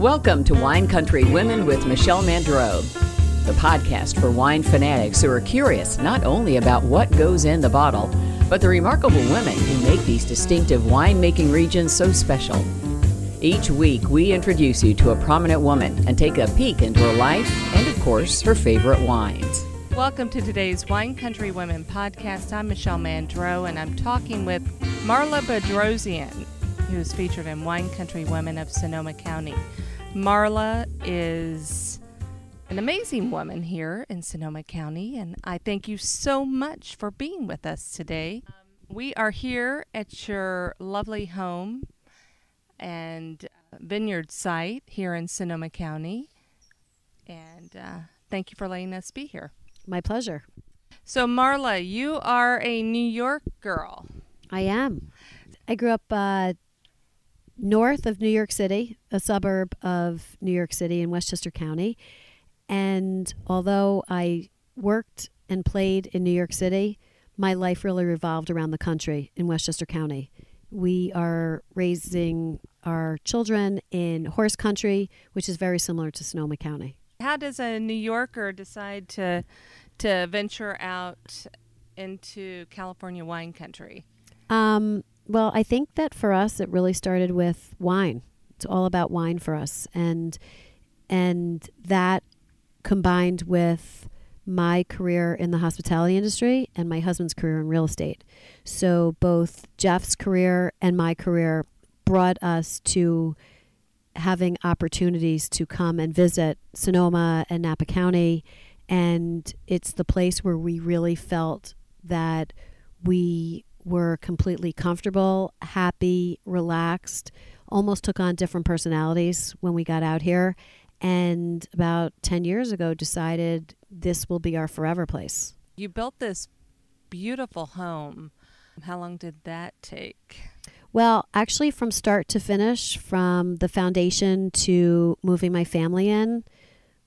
Welcome to Wine Country Women with Michelle Mandro, the podcast for wine fanatics who are curious not only about what goes in the bottle, but the remarkable women who make these distinctive winemaking regions so special. Each week, we introduce you to a prominent woman and take a peek into her life and, of course, her favorite wines. Welcome to today's Wine Country Women podcast. I'm Michelle Mandro, and I'm talking with Marla Bedrosian, who's featured in Wine Country Women of Sonoma County. Marla is an amazing woman here in Sonoma County, and I thank you so much for being with us today. We are here at your lovely home and vineyard site here in Sonoma County, and uh, thank you for letting us be here. My pleasure. So, Marla, you are a New York girl. I am. I grew up uh, north of New York City, a suburb of New York City in Westchester County. And although I worked and played in New York City, my life really revolved around the country in Westchester County. We are raising our children in horse country, which is very similar to Sonoma County. How does a New Yorker decide to to venture out into California wine country? Um, well, I think that for us, it really started with wine. It's all about wine for us, and and that combined with my career in the hospitality industry and my husband's career in real estate. So both Jeff's career and my career brought us to having opportunities to come and visit Sonoma and Napa County. And it's the place where we really felt that we were completely comfortable, happy, relaxed, almost took on different personalities when we got out here. And about 10 years ago, decided this will be our forever place. You built this beautiful home. How long did that take? Well, actually, from start to finish, from the foundation to moving my family in,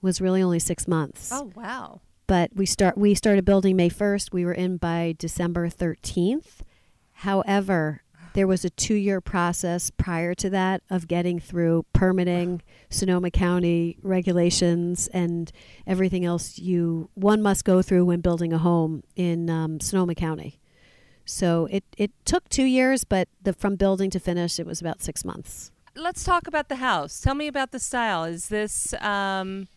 was really only six months. Oh, wow but we start we started building May 1st. We were in by December 13th. However, there was a two-year process prior to that of getting through permitting, Sonoma County regulations, and everything else you one must go through when building a home in um, Sonoma County. So it, it took two years, but the, from building to finish, it was about six months. Let's talk about the house. Tell me about the style. Is this? Um,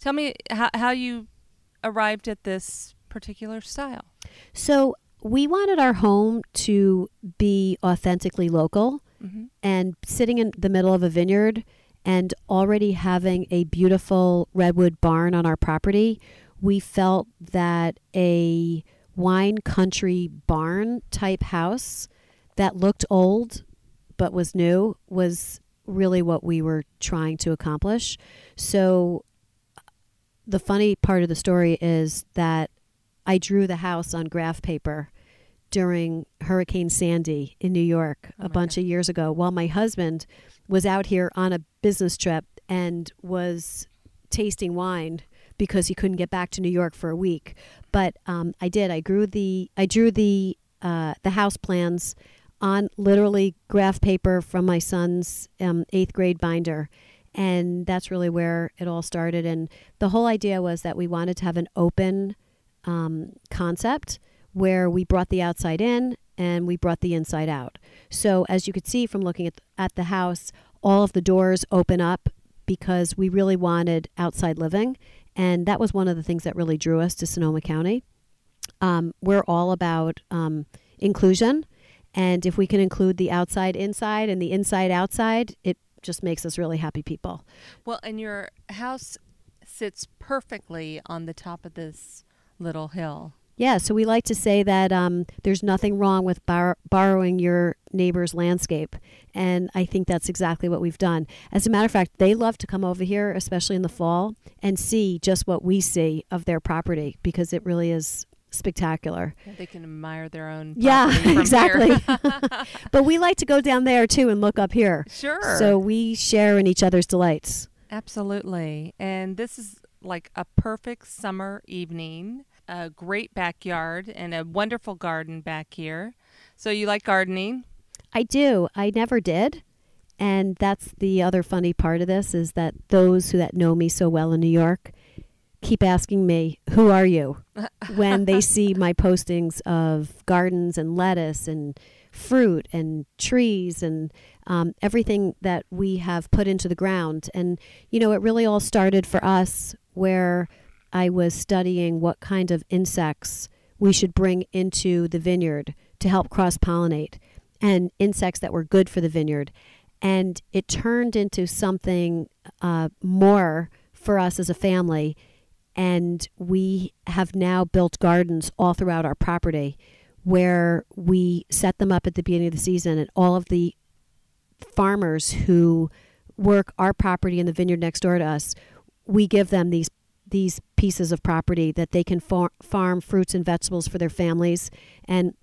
tell me how, how you arrived at this particular style? So we wanted our home to be authentically local mm-hmm. and sitting in the middle of a vineyard and already having a beautiful redwood barn on our property, we felt that a wine country barn type house that looked old but was new was really what we were trying to accomplish. So the funny part of the story is that I drew the house on graph paper during Hurricane Sandy in New York oh a bunch God. of years ago while my husband was out here on a business trip and was tasting wine because he couldn't get back to New York for a week. But um, I did. I grew the. I drew the uh, the house plans on literally graph paper from my son's um, eighth grade binder, and that's really where it all started. And the whole idea was that we wanted to have an open um, concept where we brought the outside in and we brought the inside out. So as you could see from looking at, at the house, all of the doors open up because we really wanted outside living. And that was one of the things that really drew us to Sonoma County. Um, we're all about um, inclusion. And if we can include the outside inside and the inside outside, it just makes us really happy people. Well, and your house sits perfectly on the top of this little hill. Yeah, so we like to say that um, there's nothing wrong with bar- borrowing your neighbor's landscape. And I think that's exactly what we've done. As a matter of fact, they love to come over here, especially in the fall, and see just what we see of their property because it really is spectacular. Yeah, they can admire their own. Yeah, exactly. but we like to go down there too and look up here. Sure. So we share in each other's delights. Absolutely. And this is like a perfect summer evening, a great backyard, and a wonderful garden back here. So you like gardening? I do. I never did. And that's the other funny part of this is that those who that know me so well in New York keep asking me, "Who are you?" when they see my postings of gardens and lettuce and fruit and trees and um, everything that we have put into the ground. And you know, it really all started for us where I was studying what kind of insects we should bring into the vineyard to help cross pollinate and insects that were good for the vineyard. And it turned into something uh, more for us as a family. And we have now built gardens all throughout our property where we set them up at the beginning of the season, and all of the farmers who work our property in the vineyard next door to us, we give them these these pieces of property that they can far- farm fruits and vegetables for their families. And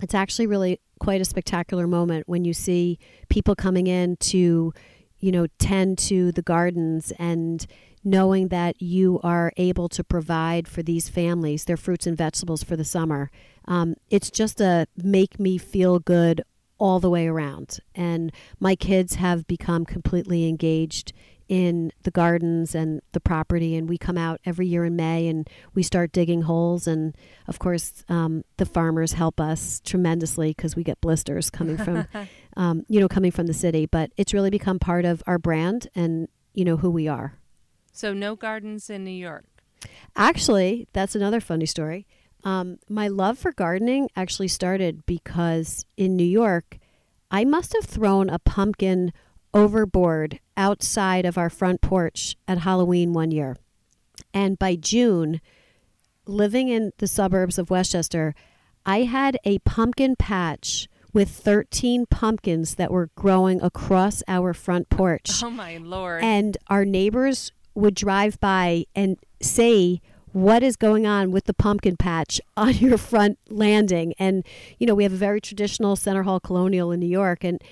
it's actually really quite a spectacular moment when you see people coming in to, you know, tend to the gardens and knowing that you are able to provide for these families their fruits and vegetables for the summer. Um, it's just a make me feel good all the way around. And my kids have become completely engaged in the gardens and the property and we come out every year in may and we start digging holes and of course um, the farmers help us tremendously because we get blisters coming from um, you know coming from the city but it's really become part of our brand and you know who we are so no gardens in new york actually that's another funny story um, my love for gardening actually started because in new york i must have thrown a pumpkin overboard outside of our front porch at Halloween one year. And by June, living in the suburbs of Westchester, I had a pumpkin patch with 13 pumpkins that were growing across our front porch. Oh my lord. And our neighbors would drive by and say, what is going on with the pumpkin patch on your front landing? And, you know, we have a very traditional Center Hall colonial in New York. And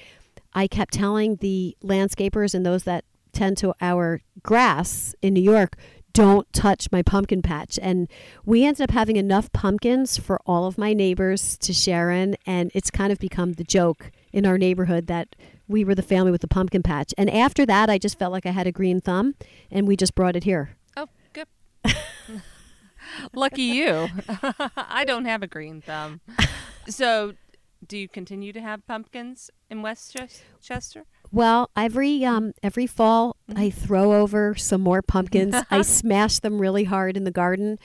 I kept telling the landscapers and those that tend to our grass in New York, don't touch my pumpkin patch. And we ended up having enough pumpkins for all of my neighbors to share in. And it's kind of become the joke in our neighborhood that we were the family with the pumpkin patch. And after that, I just felt like I had a green thumb and we just brought it here. Oh, good. Lucky you. I don't have a green thumb. So, do you continue to have pumpkins in Westchester? Well, every um, every fall mm-hmm. I throw over some more pumpkins. I smash them really hard in the garden.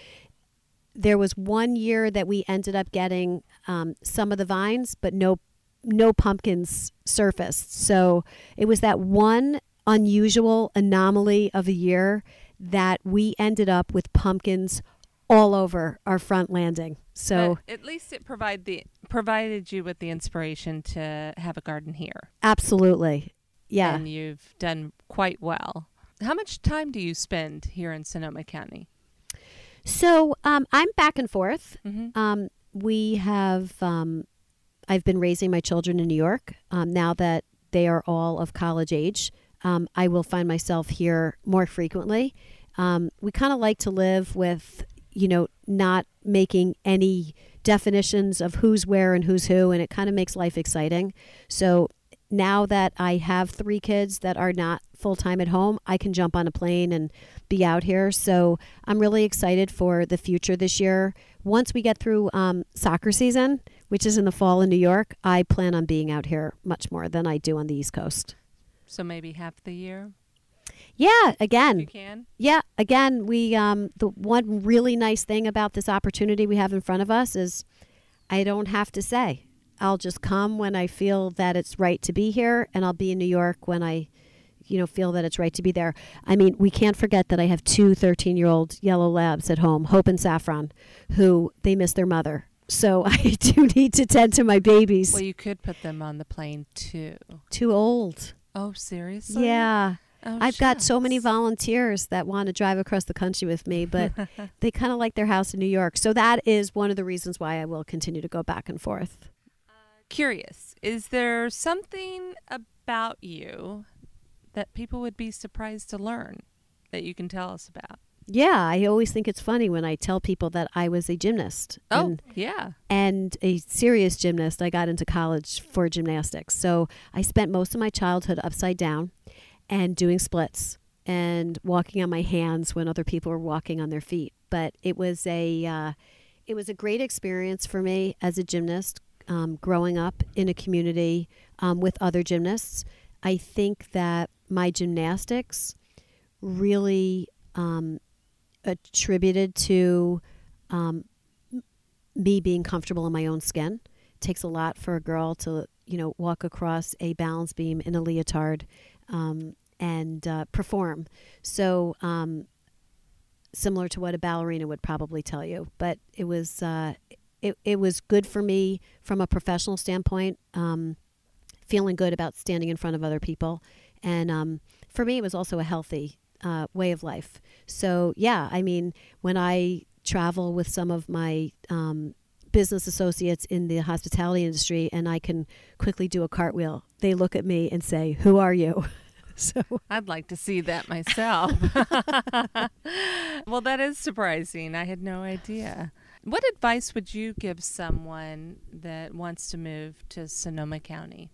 There was one year that we ended up getting um, some of the vines, but no no pumpkins surfaced. So it was that one unusual anomaly of a year that we ended up with pumpkins all over our front landing. So but at least it provide the provided you with the inspiration to have a garden here. Absolutely. Yeah. And you've done quite well. How much time do you spend here in Sonoma County? So um, I'm back and forth. Mm-hmm. Um, we have, um, I've been raising my children in New York. Um, now that they are all of college age, um, I will find myself here more frequently. Um, we kind of like to live with you know, not making any definitions of who's where and who's who, and it kind of makes life exciting. So now that I have three kids that are not full time at home, I can jump on a plane and be out here. So I'm really excited for the future this year. Once we get through um, soccer season, which is in the fall in New York, I plan on being out here much more than I do on the East Coast. So maybe half the year? Yeah, again. You can. Yeah, again, we um the one really nice thing about this opportunity we have in front of us is I don't have to say. I'll just come when I feel that it's right to be here and I'll be in New York when I you know feel that it's right to be there. I mean, we can't forget that I have two 13-year-old yellow labs at home, Hope and Saffron, who they miss their mother. So I do need to tend to my babies. Well, you could put them on the plane too. Too old. Oh, seriously? Yeah. Oh, I've shucks. got so many volunteers that want to drive across the country with me, but they kind of like their house in New York. So that is one of the reasons why I will continue to go back and forth. Uh, curious, is there something about you that people would be surprised to learn that you can tell us about? Yeah, I always think it's funny when I tell people that I was a gymnast. Oh, and, yeah. and a serious gymnast. I got into college for gymnastics. So I spent most of my childhood upside down and doing splits and walking on my hands when other people were walking on their feet. But it was a uh, it was a great experience for me as a gymnast, um, growing up in a community um, with other gymnasts. I think that my gymnastics really um, attributed to um, me being comfortable in my own skin. It takes a lot for a girl to, you know, walk across a balance beam in a leotard um, and uh, perform. So, um, similar to what a ballerina would probably tell you, but it was uh, it, it was good for me from a professional standpoint. Um, feeling good about standing in front of other people, and um, for me, it was also a healthy uh, way of life. So, yeah, I mean, when I travel with some of my um, business associates in the hospitality industry and I can quickly do a cartwheel, they look at me and say, Who are you? so, I'd like to see that myself. well, that is surprising. I had no idea. What advice would you give someone that wants to move to Sonoma County?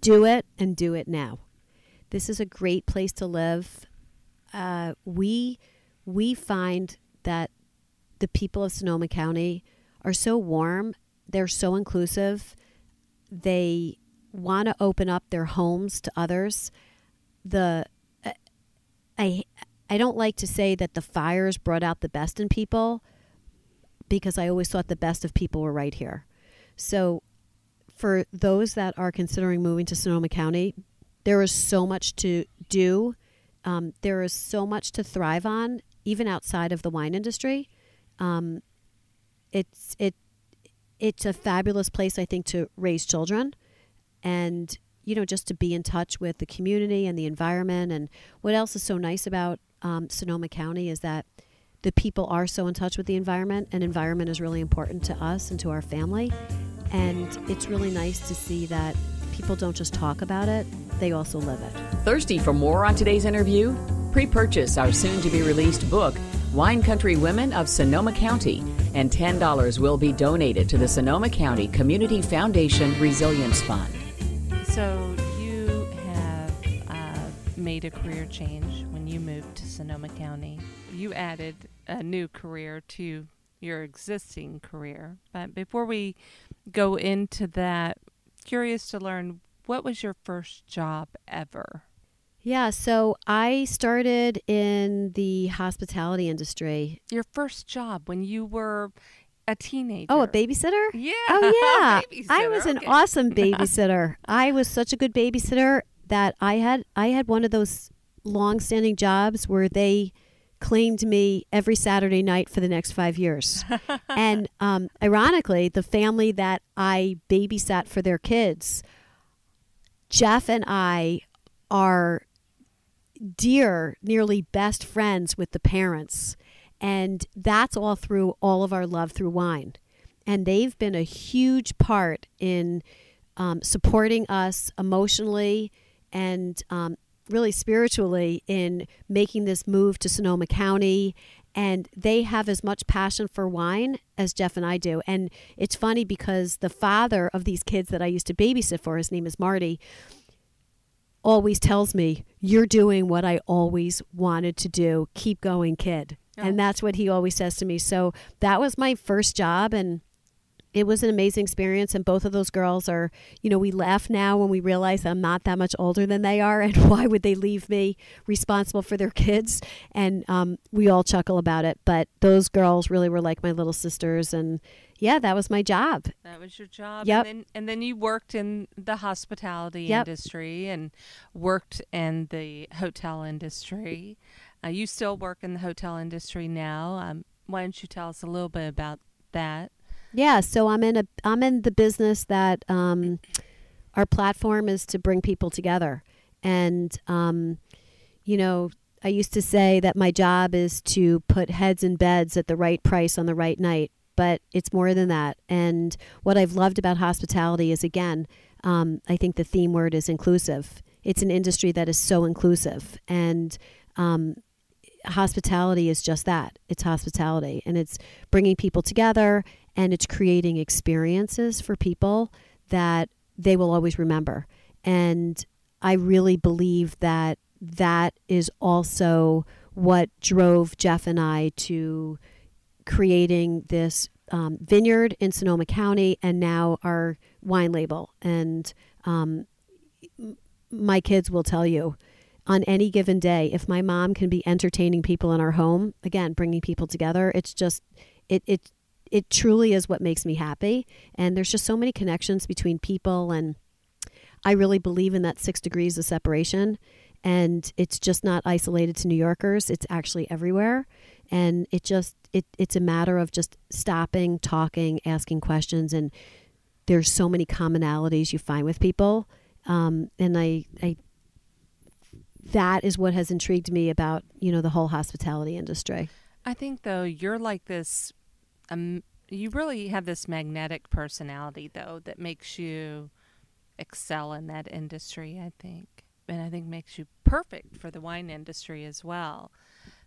do it and do it now. This is a great place to live. Uh, we we find that the people of Sonoma County are so warm. They're so inclusive. They want to open up their homes to others. The I I don't like to say that the fires brought out the best in people because I always thought the best of people were right here. So for those that are considering moving to Sonoma County, there is so much to do. Um, there is so much to thrive on, even outside of the wine industry. Um, it's it it's a fabulous place, I think, to raise children, and you know, just to be in touch with the community and the environment. And what else is so nice about um, Sonoma County is that the people are so in touch with the environment, and environment is really important to us and to our family. And it's really nice to see that people don't just talk about it, they also live it. Thirsty for more on today's interview? Pre purchase our soon to be released book, Wine Country Women of Sonoma County, and $10 will be donated to the Sonoma County Community Foundation Resilience Fund. So, you have uh, made a career change when you moved to Sonoma County. You added a new career to your existing career. But before we go into that, curious to learn what was your first job ever? Yeah, so I started in the hospitality industry. Your first job when you were a teenager. Oh, a babysitter? Yeah. Oh, yeah. I was an okay. awesome babysitter. I was such a good babysitter that I had I had one of those long-standing jobs where they claimed me every Saturday night for the next five years. and um, ironically, the family that I babysat for their kids, Jeff and I are dear, nearly best friends with the parents. And that's all through all of our love through wine. And they've been a huge part in um, supporting us emotionally and um, really spiritually in making this move to Sonoma County. And they have as much passion for wine as Jeff and I do. And it's funny because the father of these kids that I used to babysit for, his name is Marty, always tells me, You're doing what I always wanted to do. Keep going, kid. And that's what he always says to me. So that was my first job. And it was an amazing experience. And both of those girls are, you know, we laugh now when we realize I'm not that much older than they are. And why would they leave me responsible for their kids? And um, we all chuckle about it. But those girls really were like my little sisters. And yeah, that was my job. That was your job. Yep. And then, and then you worked in the hospitality Yep. industry and worked in the hotel industry. Uh, you still work in the hotel industry now. Um, why don't you tell us a little bit about that? Yeah, so I'm in a I'm in the business that um, our platform is to bring people together, and um, you know I used to say that my job is to put heads in beds at the right price on the right night, but it's more than that. And what I've loved about hospitality is again, um, I think the theme word is inclusive. It's an industry that is so inclusive, and um, hospitality is just that it's hospitality and it's bringing people together and it's creating experiences for people that they will always remember. And i really believe that that is also what drove jeff and i to creating this um, vineyard in sonoma county and now our wine label. And um, my kids will tell you on any given day, if my mom can be entertaining people in our home, again, bringing people together, it's just, it, it, it truly is what makes me happy. And there's just so many connections between people. And I really believe in that six degrees of separation. And it's just not isolated to New Yorkers, it's actually everywhere. And it just, it, it's a matter of just stopping, talking, asking questions. And there's so many commonalities you find with people. Um, and I, I that is what has intrigued me about you know the whole hospitality industry. I think though you're like this, um, you really have this magnetic personality though that makes you excel in that industry. I think, and I think makes you perfect for the wine industry as well.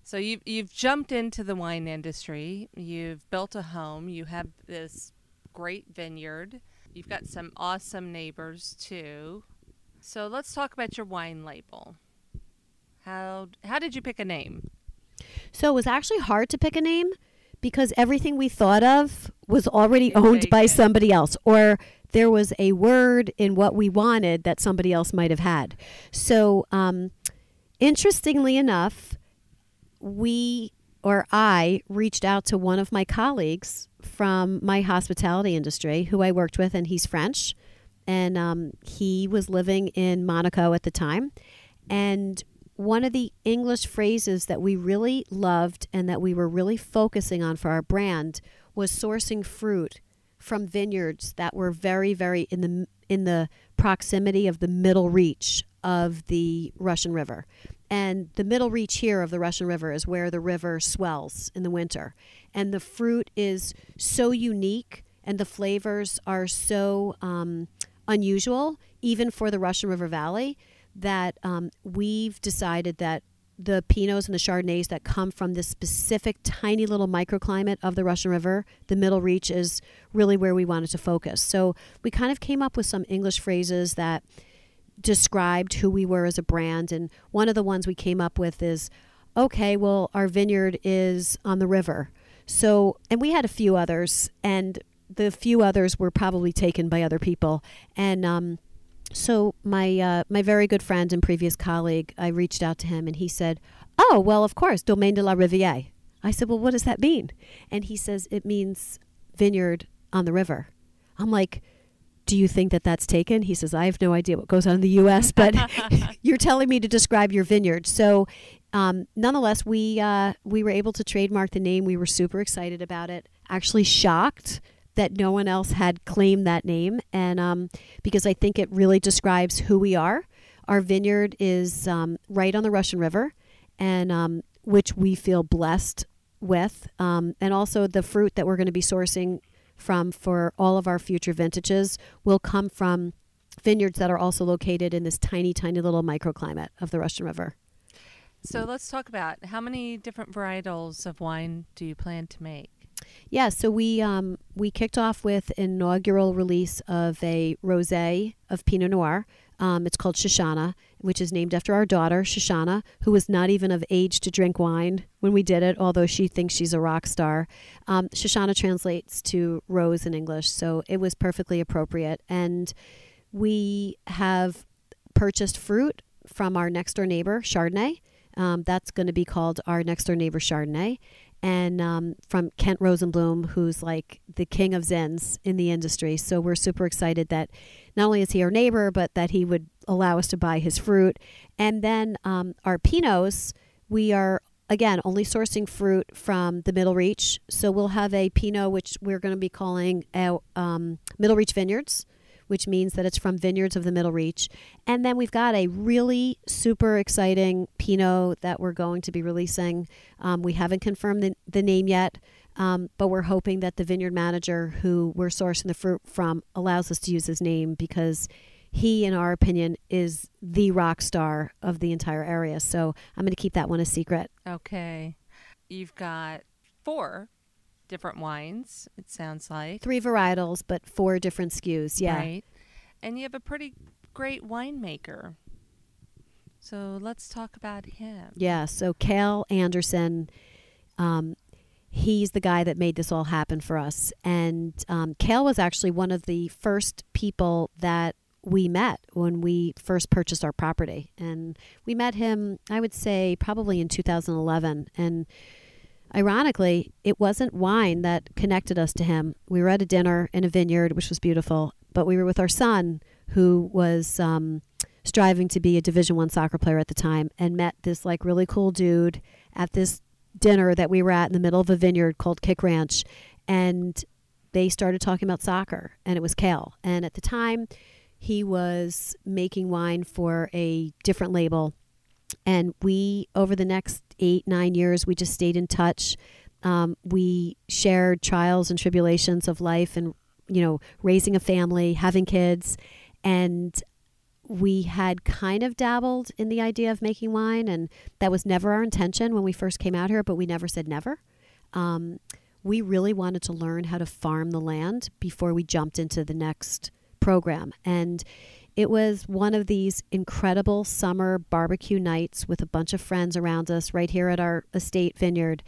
So you've you've jumped into the wine industry. You've built a home. You have this great vineyard. You've got some awesome neighbors too. So let's talk about your wine label. How how did you pick a name? So it was actually hard to pick a name because everything we thought of was already owned by somebody else or there was a word in what we wanted that somebody else might have had. So um, interestingly enough, we or I reached out to one of my colleagues from my hospitality industry who I worked with, and he's French. And um, he was living in Monaco at the time. And one of the English phrases that we really loved and that we were really focusing on for our brand was sourcing fruit from vineyards that were very very in the in the proximity of the middle reach of the Russian River. And the middle reach here of the Russian River is where the river swells in the winter. And the fruit is so unique and the flavors are so um, unusual, even for the Russian River Valley, that um, we've decided that the Pinots and the Chardonnays that come from this specific tiny little microclimate of the Russian River, the middle reach is really where we wanted to focus. So we kind of came up with some English phrases that described who we were as a brand. And one of the ones we came up with is okay, well, our vineyard is on the river. So, and we had a few others, and the few others were probably taken by other people. And um, so my uh, my very good friend and previous colleague, I reached out to him and he said, "Oh, well, of course, Domaine de la Riviere." I said, "Well, what does that mean?" And he says, "It means vineyard on the river." I'm like, "Do you think that that's taken?" He says, "I have no idea what goes on in the U.S., but you're telling me to describe your vineyard." So, um, nonetheless, we uh, we were able to trademark the name. We were super excited about it. Actually, shocked that no one else had claimed that name. And um, because I think it really describes who we are. Our vineyard is um, right on the Russian River, and um, which we feel blessed with. Um, and also, the fruit that we're going to be sourcing from for all of our future vintages will come from vineyards that are also located in this tiny, tiny little microclimate of the Russian River. So let's talk about how many different varietals of wine do you plan to make? Yeah, so we um, we kicked off with inaugural release of a rosé of Pinot Noir. Um, it's called Shoshana, which is named after our daughter Shoshana, who was not even of age to drink wine when we did it, although she thinks she's a rock star. Um, Shoshana translates to rose in English, so it was perfectly appropriate. And we have purchased fruit from our next door neighbor Chardonnay. Um, that's going to be called our next door neighbor Chardonnay and um, from Kent Rosenblum, who's like the king of Zins in the industry. So we're super excited that not only is he our neighbor, but that he would allow us to buy his fruit. And then um, our Pinots, we are again only sourcing fruit from the Middle Reach. So we'll have a Pinot, which we're going to be calling a, um, Middle Reach Vineyards which means that it's from vineyards of the Middle Reach. And then we've got a really super exciting Pinot that we're going to be releasing. Um, we haven't confirmed the, the name yet, um, but we're hoping that the vineyard manager who we're sourcing the fruit from allows us to use his name because he, in our opinion, is the rock star of the entire area. So I'm going to keep that one a secret. Okay. You've got four different wines, it sounds like. Three varietals, but four different SKUs. Yeah. Right. And you have a pretty great winemaker. So let's talk about him. Yeah. So Kale Anderson, um, he's the guy that made this all happen for us. And um, Kale was actually one of the first people that we met when we first purchased our property. And we met him, I would say, probably in 2011. And ironically, it wasn't wine that connected us to him. We were at a dinner in a vineyard, which was beautiful, but we were with our son, who was um, striving to be a Division One soccer player at the time, and met this like really cool dude at this dinner that we were at in the middle of a vineyard called Kick Ranch, and they started talking about soccer, and it was Kale, And at the time, he was making wine for a different label. And we, over the next eight, nine years, we just stayed in touch. Um, we shared trials and tribulations of life and, you know, raising a family, having kids. And we had kind of dabbled in the idea of making wine, and that was never our intention when we first came out here, but we never said never. Um, we really wanted to learn how to farm the land before we jumped into the next program. And it was one of these incredible summer barbecue nights with a bunch of friends around us right here at our estate vineyard.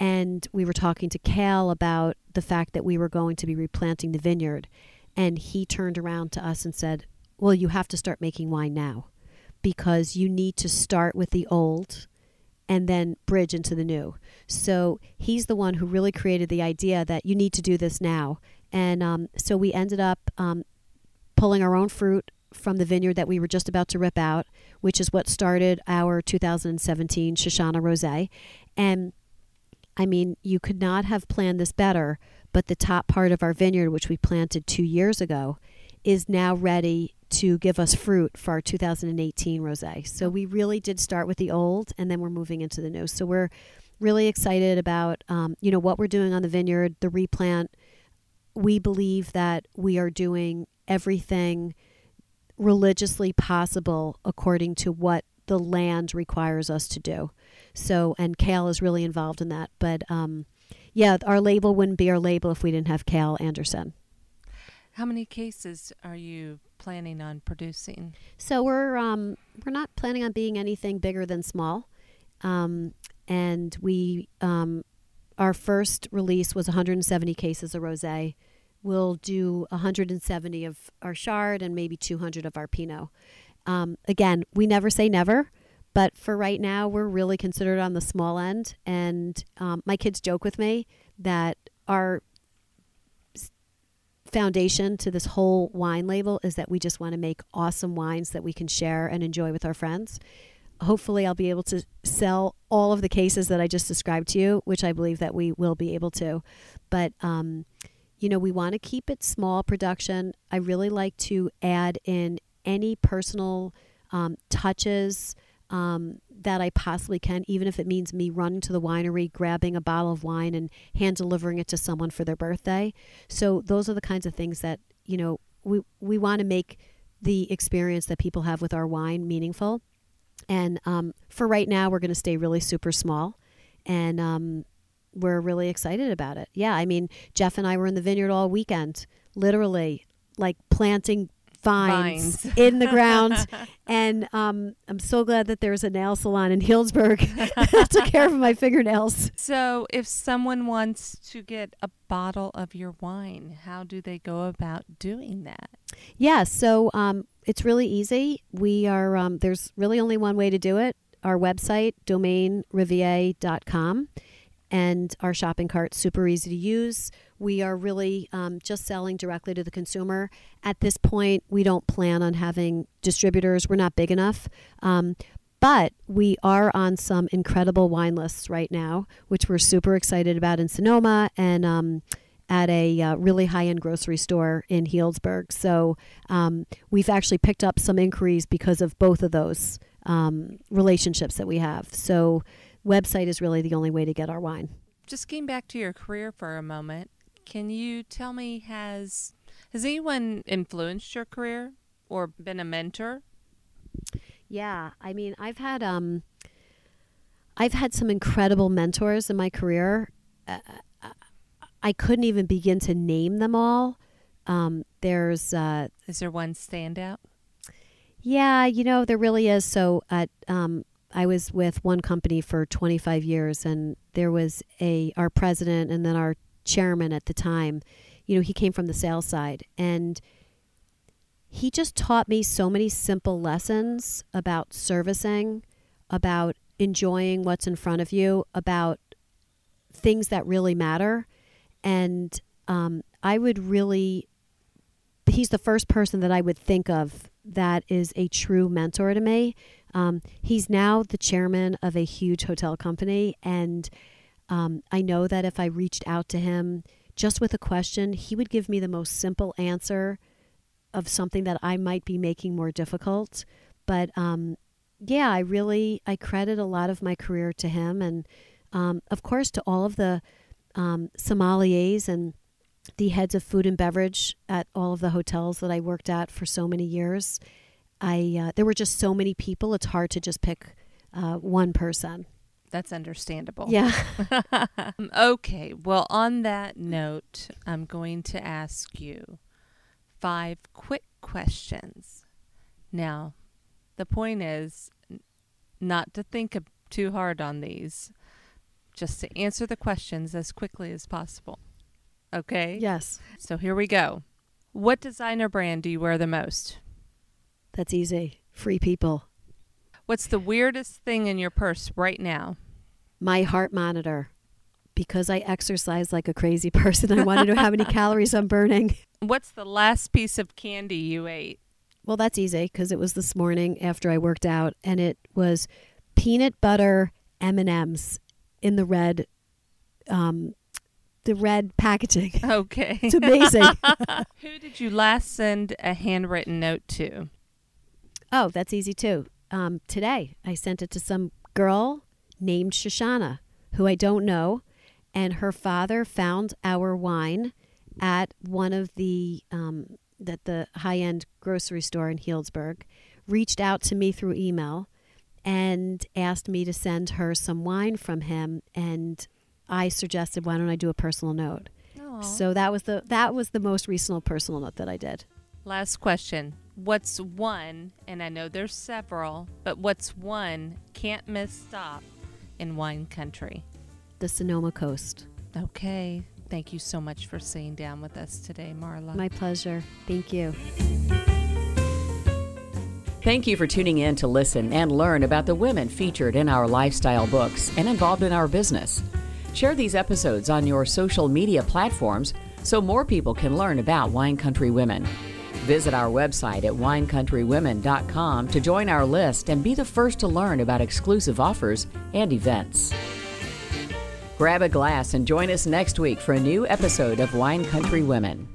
And we were talking to Cal about the fact that we were going to be replanting the vineyard. And he turned around to us and said, Well, you have to start making wine now because you need to start with the old and then bridge into the new. So he's the one who really created the idea that you need to do this now. And um, so we ended up um, pulling our own fruit from the vineyard that we were just about to rip out, which is what started our 2017 Shoshana Rosé. And I mean, you could not have planned this better, but the top part of our vineyard, which we planted two years ago, is now ready to give us fruit for our 2018 rosé. So we really did start with the old, and then we're moving into the new. So we're really excited about um, you know what we're doing on the vineyard, the replant. We believe that we are doing everything religiously possible according to what the land requires us to do. So, and Kale is really involved in that. But um, yeah, our label wouldn't be our label if we didn't have Kale Anderson. How many cases are you planning on producing? So we're um, we're not planning on being anything bigger than small, um, and we um, our first release was 170 cases of rosé. We'll do 170 of our Chard and maybe 200 of our Pinot. Um, again, we never say never, but for right now, we're really considered on the small end. And um, my kids joke with me that our foundation to this whole wine label is that we just want to make awesome wines that we can share and enjoy with our friends. Hopefully, I'll be able to sell all of the cases that I just described to you, which I believe that we will be able to. But um, you know, we want to keep it small production. I really like to add in any personal um, touches um, that I possibly can, even if it means me running to the winery, grabbing a bottle of wine, and hand delivering it to someone for their birthday. So those are the kinds of things that you know we we want to make the experience that people have with our wine meaningful. And um, for right now, we're going to stay really super small, and um, we're really excited about it. Yeah, I mean, Jeff and I were in the vineyard all weekend, literally like planting vines, Vines. in the ground. and um, I'm so glad that there's a nail salon in Healdsburg that took care of my fingernails. So, if someone wants to get a bottle of your wine, how do they go about doing that? Yeah, so um, it's really easy. We are um, there's really only one way to do it. Our website, domainrivier.com, and our shopping cart super easy to use. We are really um, just selling directly to the consumer. At this point, we don't plan on having distributors. We're not big enough. Um, but we are on some incredible wine lists right now, which we're super excited about in Sonoma and um, at a uh, really high end grocery store in Healdsburg. So um, we've actually picked up some inquiries because of both of those um, relationships that we have. So, website is really the only way to get our wine. Just getting back to your career for a moment, can you tell me has has anyone influenced your career? or been a mentor? Yeah, I mean, I've had um, I've had some incredible mentors in my career. Uh, I couldn't even begin to name them all. Um, there's uh, is there one standout? Yeah, you know there really is. So at um, I was with one company for 25 years, and there was a our president and then our chairman at the time. You know, he came from the sales side, and he just taught me so many simple lessons about servicing, about enjoying what's in front of you, about things that really matter. And um, I would really, he's the first person that I would think of that is a true mentor to me. Um, he's now the chairman of a huge hotel company. And um, I know that if I reached out to him just with a question, he would give me the most simple answer of something that I might be making more difficult. But um, yeah, I really I credit a lot of my career to him, and um, of course to all of the um, sommeliers and the heads of food and beverage at all of the hotels that I worked at for so many years. I uh, there were just so many people; it's hard to just pick uh, one person. That's understandable. Yeah. okay. Well, on that note, I'm going to ask you five quick questions. Now, the point is not to think too hard on these, just to answer the questions as quickly as possible. Okay? Yes. So here we go. What designer brand do you wear the most? That's easy. Free people. What's the weirdest thing in your purse right now? My heart monitor because I exercise like a crazy person. I want to know how many calories I'm burning. What's the last piece of candy you ate? Well, that's easy because it was this morning after I worked out, and it was peanut butter M and M's in the red, um, the red packaging. Okay, it's amazing. Who did you last send a handwritten note to? Oh, that's easy too. Um, today, I sent it to some girl named Shoshana, who I don't know and her father found our wine at one of the um, that the high end grocery store in Healdsburg, reached out to me through email, and asked me to send her some wine from him. And I suggested, why don't I do a personal note? Aww. So that was the that was the most recent personal note that I did. Last question. What's one, and I know there's several, but what's one can't miss stop in wine country? the Sonoma coast. Okay. Thank you so much for sitting down with us today, Marla. My pleasure. Thank you. Thank you for tuning in to listen and learn about the women featured in our lifestyle books and involved in our business. Share these episodes on your social media platforms so more people can learn about Wine Country Women. Visit our website at winecountrywomen.com to join our list and be the first to learn about exclusive offers and events. Grab a glass and join us next week for a new episode of Wine Country Women.